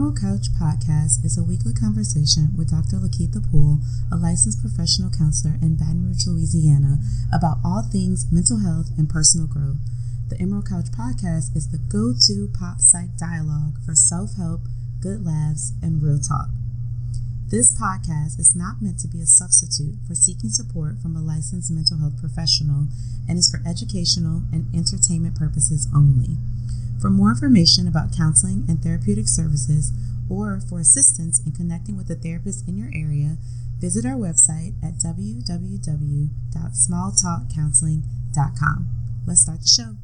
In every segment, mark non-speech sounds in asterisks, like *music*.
Emerald Couch podcast is a weekly conversation with Dr. Lakitha Poole, a licensed professional counselor in Baton Rouge, Louisiana, about all things mental health and personal growth. The Emerald Couch podcast is the go to pop psych dialogue for self help, good laughs, and real talk. This podcast is not meant to be a substitute for seeking support from a licensed mental health professional and is for educational and entertainment purposes only. For more information about counseling and therapeutic services, or for assistance in connecting with a therapist in your area, visit our website at www.smalltalkcounseling.com. Let's start the show.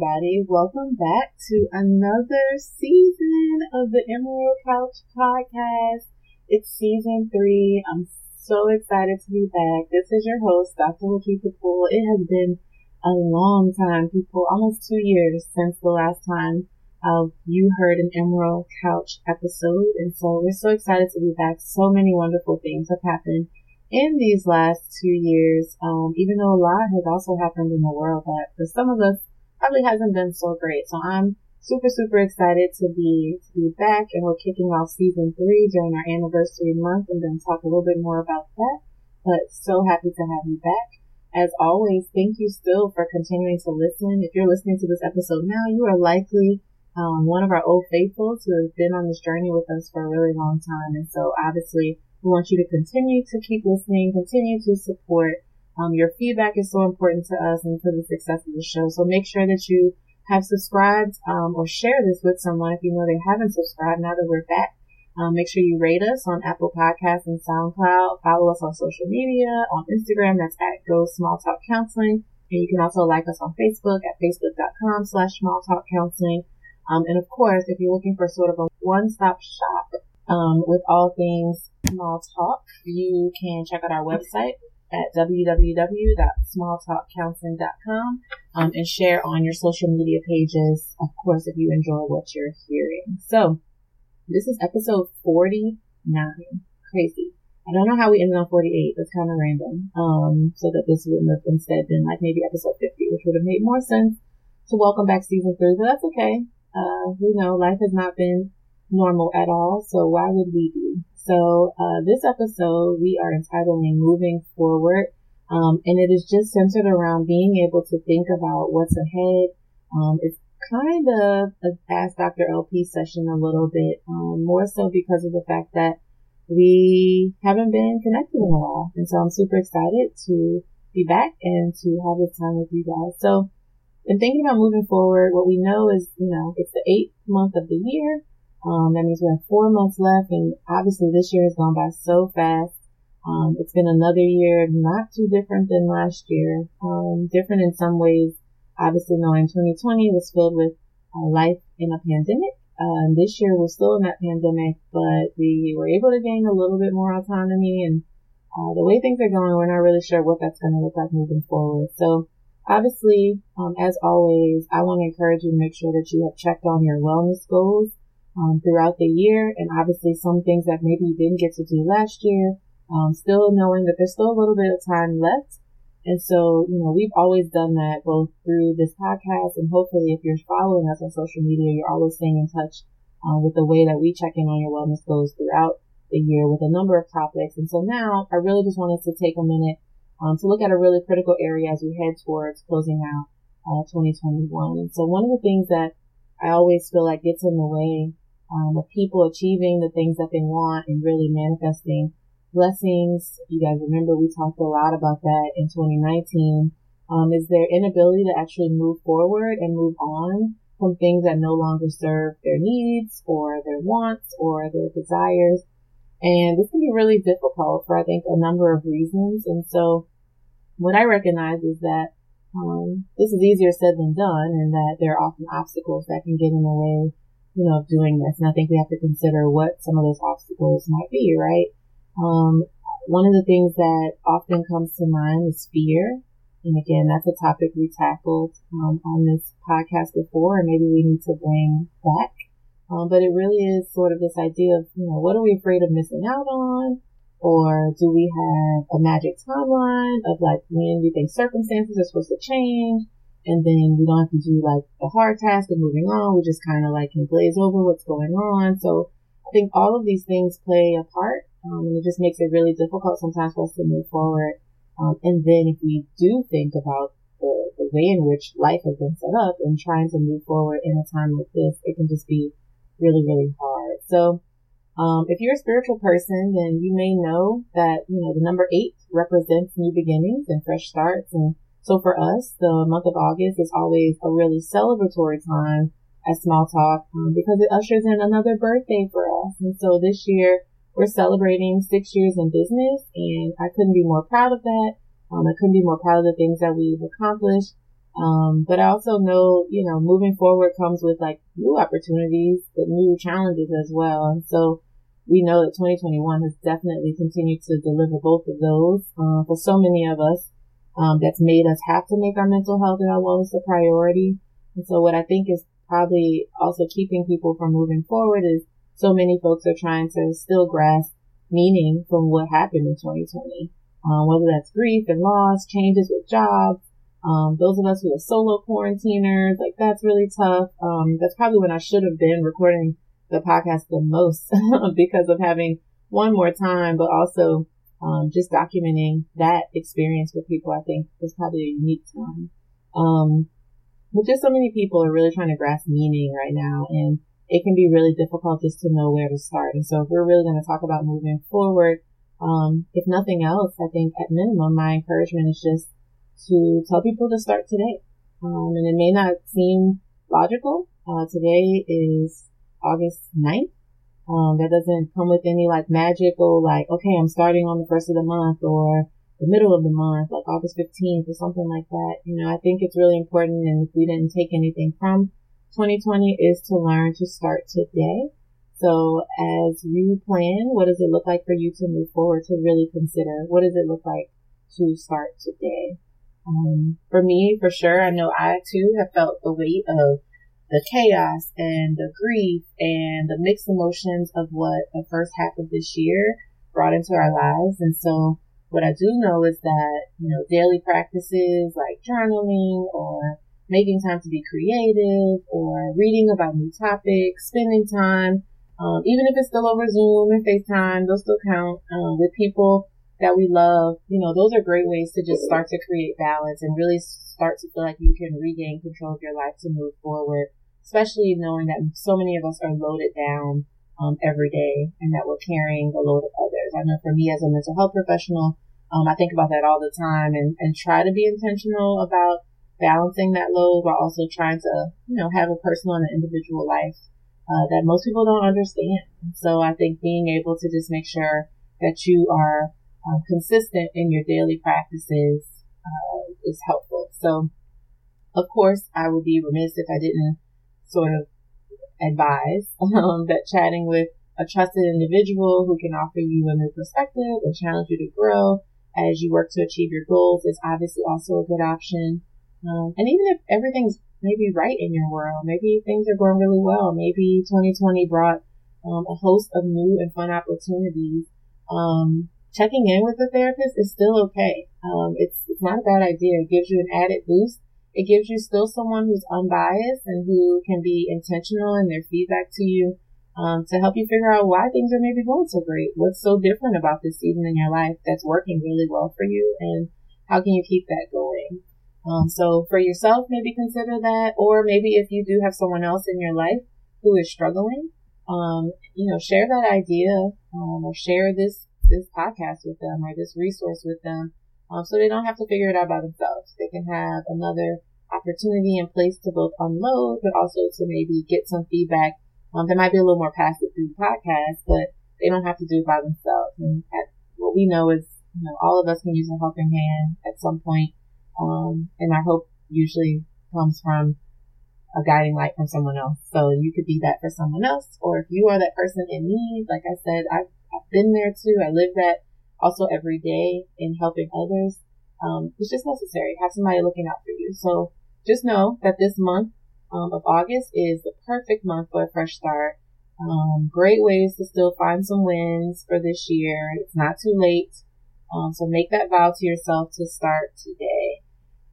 Everybody. Welcome back to another season of the Emerald Couch podcast. It's season three. I'm so excited to be back. This is your host, Dr. Lakitha Poole. It has been a long time, people, almost two years since the last time uh, you heard an Emerald Couch episode. And so we're so excited to be back. So many wonderful things have happened in these last two years, um, even though a lot has also happened in the world that for some of us probably hasn't been so great. So I'm super, super excited to be, to be back and we're kicking off season three during our anniversary month and then talk a little bit more about that. But so happy to have you back. As always, thank you still for continuing to listen. If you're listening to this episode now, you are likely um, one of our old faithfuls who has been on this journey with us for a really long time. And so obviously we want you to continue to keep listening, continue to support um, your feedback is so important to us and to the success of the show. So make sure that you have subscribed um, or share this with someone if you know they haven't subscribed now that we're back. Um, make sure you rate us on Apple Podcasts and SoundCloud. Follow us on social media, on Instagram, that's at Go Small Talk Counseling. And you can also like us on Facebook at facebook.com slash small talk counseling. Um, and of course, if you're looking for sort of a one-stop shop um, with all things small talk, you can check out our website, at www.smalltalkcounseling.com um, and share on your social media pages, of course, if you enjoy what you're hearing. So, this is episode 49. Crazy. I don't know how we ended on 48. That's kind of random. Um, so that this wouldn't have instead been like maybe episode 50, which would have made more sense to welcome back season three, but that's okay. Uh, we know life has not been normal at all, so why would we be? So uh, this episode we are entitling "Moving Forward," um, and it is just centered around being able to think about what's ahead. Um, it's kind of a Ask Dr. LP session a little bit, um, more so because of the fact that we haven't been connected in a while, and so I'm super excited to be back and to have this time with you guys. So, in thinking about moving forward, what we know is, you know, it's the eighth month of the year. Um, that means we have four months left, and obviously this year has gone by so fast. Um, it's been another year, not too different than last year. Um, different in some ways. Obviously, knowing 2020 was filled with uh, life in a pandemic. Uh, this year we're still in that pandemic, but we were able to gain a little bit more autonomy and uh, the way things are going, we're not really sure what that's going to look like moving forward. So obviously, um, as always, I want to encourage you to make sure that you have checked on your wellness goals um, throughout the year, and obviously some things that maybe you didn't get to do last year. Um, still knowing that there's still a little bit of time left. And so, you know, we've always done that both through this podcast and hopefully if you're following us on social media, you're always staying in touch uh, with the way that we check in on your wellness goals throughout the year with a number of topics. And so now I really just wanted to take a minute um, to look at a really critical area as we head towards closing out uh, 2021. And so one of the things that I always feel like gets in the way um, of people achieving the things that they want and really manifesting blessings. You guys remember, we talked a lot about that in 2019. Um, is their inability to actually move forward and move on from things that no longer serve their needs or their wants or their desires. And this can be really difficult for, I think, a number of reasons. And so what I recognize is that um, this is easier said than done and that there are often obstacles that can get in the way you know, of doing this. And I think we have to consider what some of those obstacles might be, right? Um, one of the things that often comes to mind is fear. And again, that's a topic we tackled um, on this podcast before, and maybe we need to bring back. Um, but it really is sort of this idea of, you know, what are we afraid of missing out on? Or do we have a magic timeline of like when we think circumstances are supposed to change? And then we don't have to do like the hard task of moving on. We just kind of like can glaze over what's going on. So I think all of these things play a part. Um, and it just makes it really difficult sometimes for us to move forward. Um, and then if we do think about the, the way in which life has been set up and trying to move forward in a time like this, it can just be really, really hard. So, um, if you're a spiritual person, then you may know that, you know, the number eight represents new beginnings and fresh starts. And so for us, the month of August is always a really celebratory time at Small Talk um, because it ushers in another birthday for us. And so this year we're celebrating six years in business and I couldn't be more proud of that. Um, I couldn't be more proud of the things that we've accomplished. Um, but I also know, you know, moving forward comes with like new opportunities, but new challenges as well. And so we know that 2021 has definitely continued to deliver both of those, uh, for so many of us. Um, that's made us have to make our mental health and our wellness a priority. And so what I think is probably also keeping people from moving forward is so many folks are trying to still grasp meaning from what happened in 2020. Um, whether that's grief and loss, changes with jobs, um, those of us who are solo quarantiners, like that's really tough. Um, that's probably when I should have been recording the podcast the most *laughs* because of having one more time, but also, um, just documenting that experience with people, I think was probably a unique time. Um, but just so many people are really trying to grasp meaning right now and it can be really difficult just to know where to start. And so if we're really going to talk about moving forward, um, if nothing else, I think at minimum, my encouragement is just to tell people to start today. Um, and it may not seem logical. Uh, today is August 9th. Um, that doesn't come with any like magical, like, okay, I'm starting on the first of the month or the middle of the month, like August 15th or something like that. You know, I think it's really important. And if we didn't take anything from 2020 is to learn to start today. So as you plan, what does it look like for you to move forward to really consider what does it look like to start today? Um, for me, for sure, I know I too have felt the weight of the chaos and the grief and the mixed emotions of what the first half of this year brought into our lives. And so what I do know is that, you know, daily practices like journaling or making time to be creative or reading about new topics, spending time, um, even if it's still over Zoom and FaceTime, those still count, um, with people that we love, you know, those are great ways to just start to create balance and really start to feel like you can regain control of your life to move forward, especially knowing that so many of us are loaded down um, every day and that we're carrying the load of others. I know for me as a mental health professional, um, I think about that all the time and, and try to be intentional about balancing that load while also trying to, you know, have a personal and an individual life uh, that most people don't understand. So I think being able to just make sure that you are um, consistent in your daily practices uh, is helpful. So, of course, I would be remiss if I didn't sort of advise *laughs* um, that chatting with a trusted individual who can offer you a new perspective and challenge you to grow as you work to achieve your goals is obviously also a good option. Um, and even if everything's maybe right in your world, maybe things are going really well, maybe 2020 brought um, a host of new and fun opportunities. Um, checking in with a therapist is still okay. Um, it's, it's not a bad idea. It gives you an added boost. It gives you still someone who's unbiased and who can be intentional in their feedback to you, um, to help you figure out why things are maybe going so great. What's so different about this season in your life that's working really well for you and how can you keep that going? Um, so for yourself, maybe consider that, or maybe if you do have someone else in your life who is struggling, um, you know, share that idea, um, or share this this podcast with them or this resource with them um, so they don't have to figure it out by themselves. They can have another opportunity in place to both unload, but also to maybe get some feedback. Um, might be a little more passive through podcasts, but they don't have to do it by themselves. And at, what we know is, you know, all of us can use a helping hand at some point. Um, and our hope usually comes from a guiding light from someone else. So you could be that for someone else, or if you are that person in need, like I said, I've, I've been there too. I lived that also every day in helping others. Um, it's just necessary. Have somebody looking out for you. So just know that this month um, of August is the perfect month for a fresh start. Um, great ways to still find some wins for this year. It's not too late. Um, so make that vow to yourself to start today.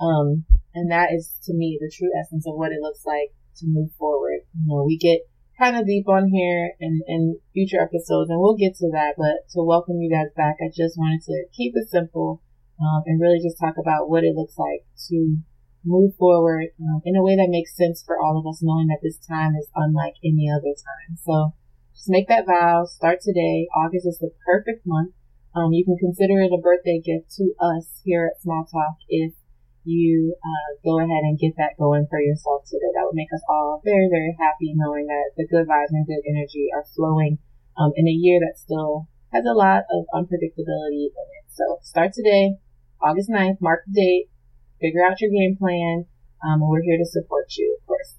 Um, and that is to me the true essence of what it looks like to move forward. You know, we get kind of deep on here in, in future episodes and we'll get to that, but to welcome you guys back, I just wanted to keep it simple, um, and really just talk about what it looks like to move forward um, in a way that makes sense for all of us, knowing that this time is unlike any other time. So just make that vow. Start today. August is the perfect month. Um, you can consider it a birthday gift to us here at Small Talk if you uh, go ahead and get that going for yourself today. That would make us all very, very happy knowing that the good vibes and good energy are flowing um, in a year that still has a lot of unpredictability in it. So start today, August 9th, mark the date, figure out your game plan, um, and we're here to support you, of course.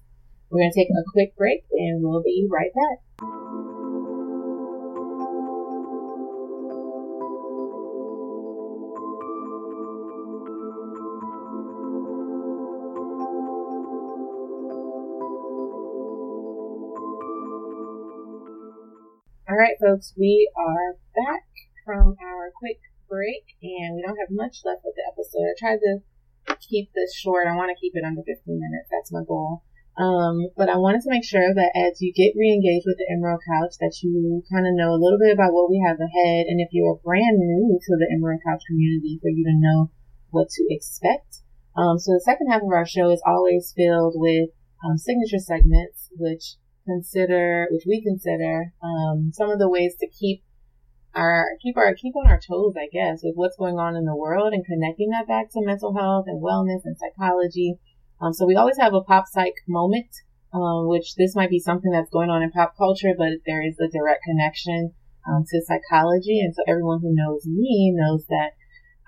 We're going to take a quick break and we'll be right back. All right, folks, we are back from our quick break and we don't have much left of the episode. I tried to keep this short. I want to keep it under 15 minutes. That's my goal. Um, but I wanted to make sure that as you get re-engaged with the Emerald Couch, that you kind of know a little bit about what we have ahead. And if you're brand new to the Emerald Couch community, for you to know what to expect. Um, so the second half of our show is always filled with um, signature segments, which consider, which we consider, um, some of the ways to keep our keep our keep on our toes, I guess, with what's going on in the world and connecting that back to mental health and wellness and psychology. Um, so we always have a pop psych moment, um, which this might be something that's going on in pop culture, but there is a direct connection um, to psychology. And so everyone who knows me knows that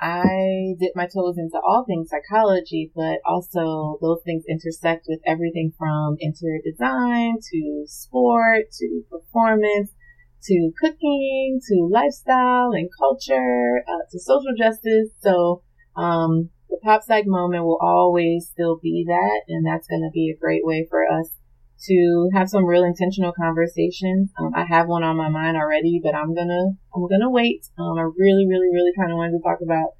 I dip my toes into all things psychology, but also those things intersect with everything from interior design to sport to performance to cooking, to lifestyle and culture, uh, to social justice. So, um, the pop psych moment will always still be that. And that's going to be a great way for us to have some real intentional conversations. Um, I have one on my mind already, but I'm gonna, I'm gonna wait. Um, I really, really, really kind of wanted to talk about,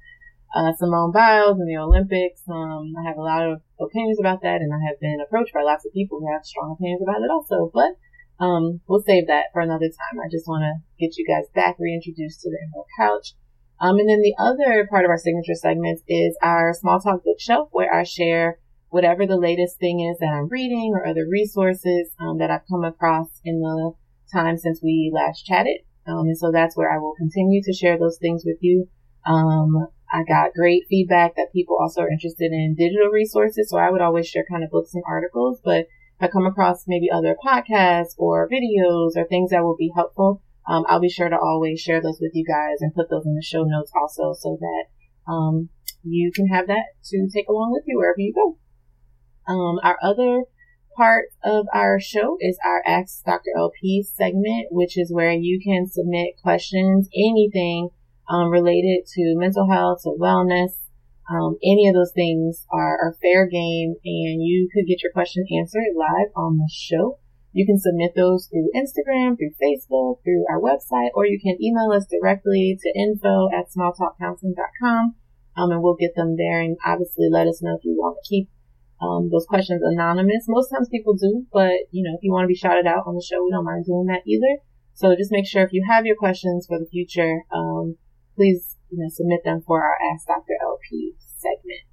uh, Simone Biles and the Olympics. Um, I have a lot of opinions about that and I have been approached by lots of people who have strong opinions about it also, but um, we'll save that for another time. I just want to get you guys back reintroduced to the Emerald Couch. Um, and then the other part of our signature segments is our small talk bookshelf where I share whatever the latest thing is that I'm reading or other resources um, that I've come across in the time since we last chatted. Um, and so that's where I will continue to share those things with you. Um, I got great feedback that people also are interested in digital resources. So I would always share kind of books and articles, but if I come across maybe other podcasts or videos or things that will be helpful, um, I'll be sure to always share those with you guys and put those in the show notes also so that um, you can have that to take along with you wherever you go. Um, our other part of our show is our Ask Dr. LP segment, which is where you can submit questions, anything um, related to mental health, to wellness, um, any of those things are, are fair game and you could get your question answered live on the show. You can submit those through Instagram, through Facebook, through our website, or you can email us directly to info at smalltalkcounseling.com. Um, and we'll get them there and obviously let us know if you want to keep um, those questions anonymous. Most times people do, but you know, if you want to be shouted out on the show, we don't mind doing that either. So just make sure if you have your questions for the future, um, please you know, submit them for our Ask Dr. LP segment.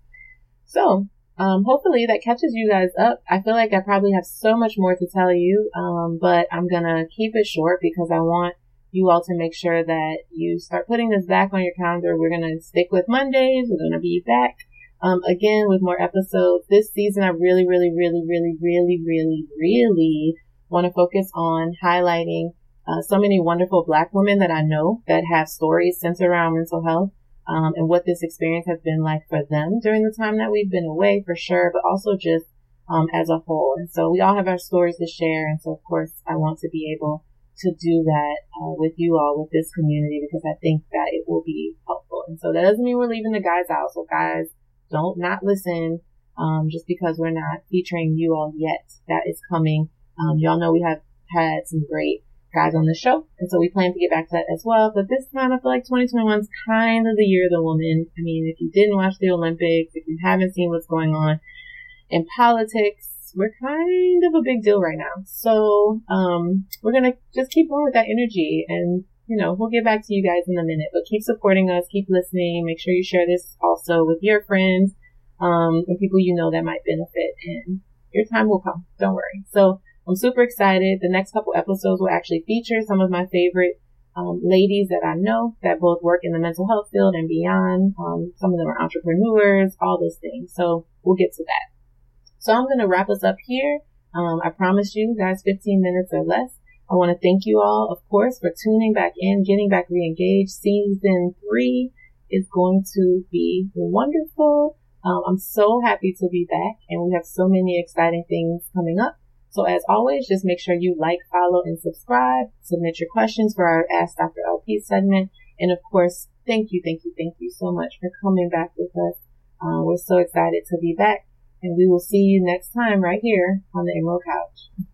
So, um, hopefully that catches you guys up. I feel like I probably have so much more to tell you, um, but I'm gonna keep it short because I want you all to make sure that you start putting this back on your calendar. We're gonna stick with Mondays. We're gonna be back, um, again with more episodes. This season, I really, really, really, really, really, really, really want to focus on highlighting uh, so many wonderful black women that I know that have stories centered around mental health. Um, and what this experience has been like for them during the time that we've been away for sure, but also just um, as a whole. And so we all have our stories to share. And so, of course, I want to be able to do that uh, with you all, with this community, because I think that it will be helpful. And so that doesn't mean we're leaving the guys out. So guys, don't not listen um, just because we're not featuring you all yet. That is coming. Um, y'all know we have had some great guys on the show, and so we plan to get back to that as well. But this time, I feel like 2021 is kind of the year of the woman. I mean, if you didn't watch the Olympics, if you haven't seen what's going on in politics, we're kind of a big deal right now. So, um, we're to just keep going with that energy and, you know, we'll get back to you guys in a minute, but keep supporting us, keep listening. Make sure you share this also with your friends, um, and people you know that might benefit and your time will come. Don't worry. So I'm super excited. The next couple episodes will actually feature some of my favorite um, ladies that I know that both work in the mental health field and beyond. Um, some of them are entrepreneurs, all those things. So we'll get to that. So I'm going to wrap us up here. Um, I promise you guys 15 minutes or less. I want to thank you all, of course, for tuning back in, getting back re-engaged. Season three is going to be wonderful. Um, I'm so happy to be back and we have so many exciting things coming up. So as always, just make sure you like, follow, and subscribe. Submit your questions for our Ask Dr. LP segment. And of course, thank you, thank you, thank you so much for coming back with us. Uh, we're so excited to be back and we will see you next time right here on the Emerald Couch.